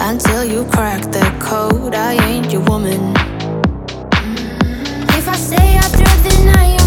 until you crack the code. I ain't your woman. Mm. If I say after the night.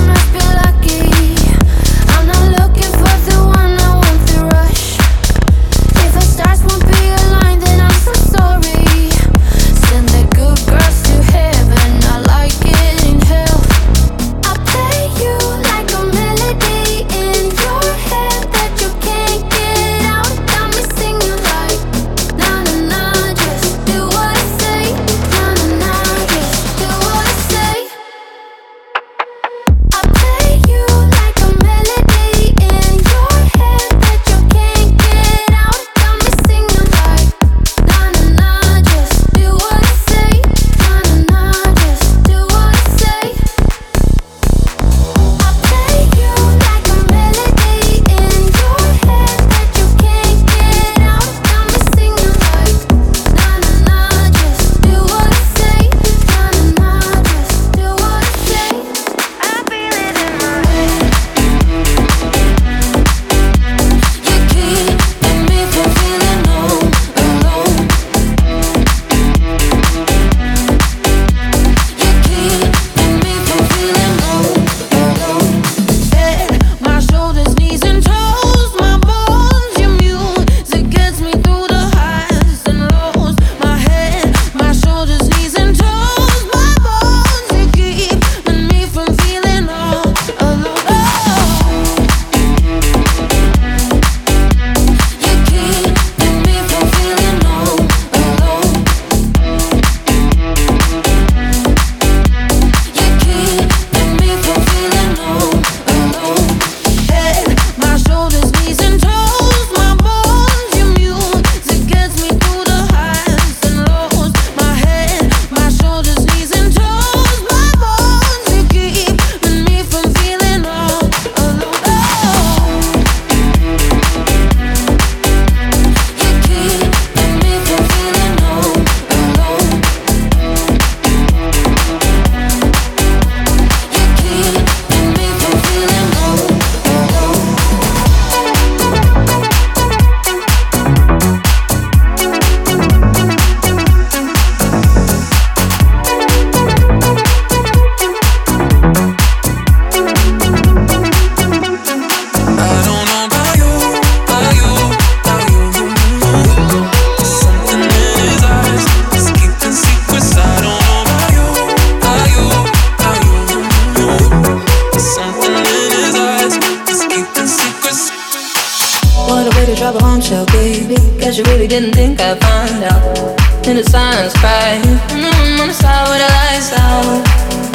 in the silence cry. And I'm on the side with the lights out.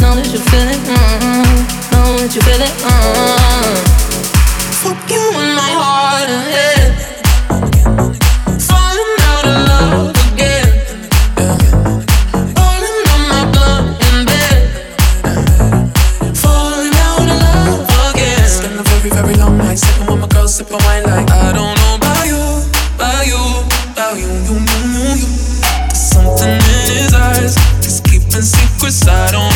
Know that you feel it, mm-hmm. know that you feel it. Mm-hmm. Forget. cause I don't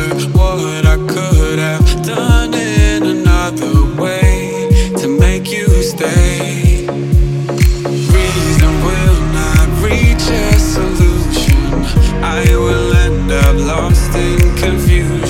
Reason will not reach a solution. I will end up lost in confusion.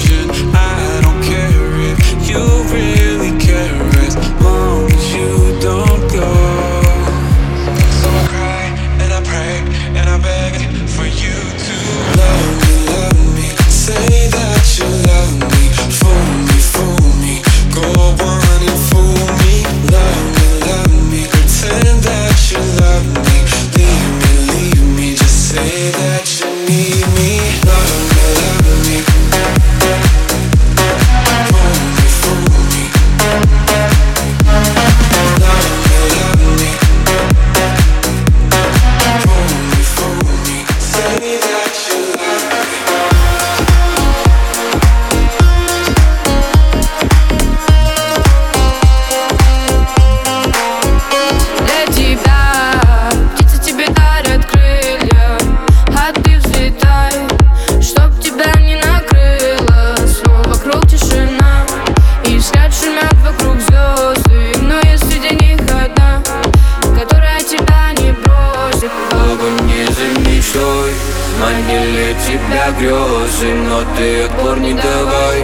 Грезы Но ты отпор не давай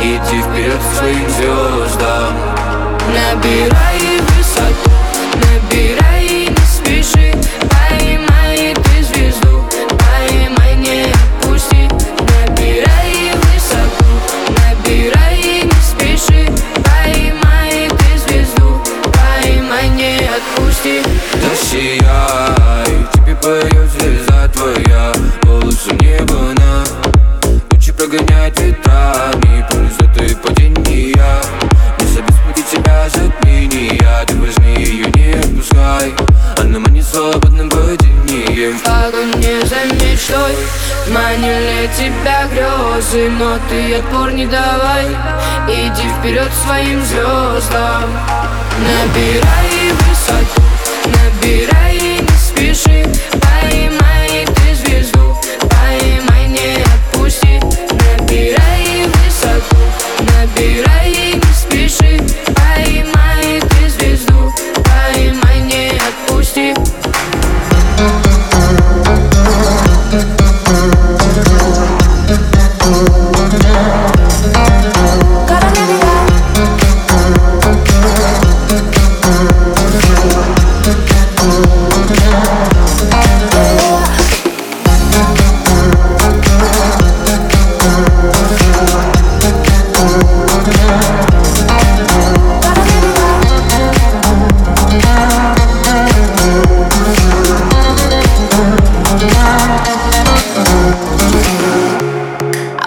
Иди вперед к своим звездам Набирай ветрами Помни взлеты падения. Не забудь смутить себя затмения Ты возьми ее, не отпускай. Она манит свободным падением. Огонь не за мечтой. Манили тебя грезы Но ты отпор не давай. Иди вперед своим звездам Набирай высоту Набирай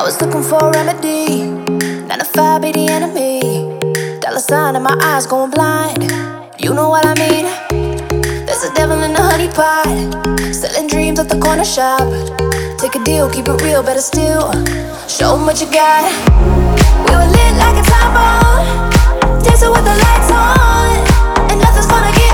was looking for a remedy. Nine to five be the enemy. Dollar sign in my eyes going blind. You know what I mean? There's a devil in the honey pot. Selling dreams at the corner shop. Take a deal, keep it real, better still. Show 'em what you got. We were lit like a time bomb. Dancing with the lights on. And nothing's gonna get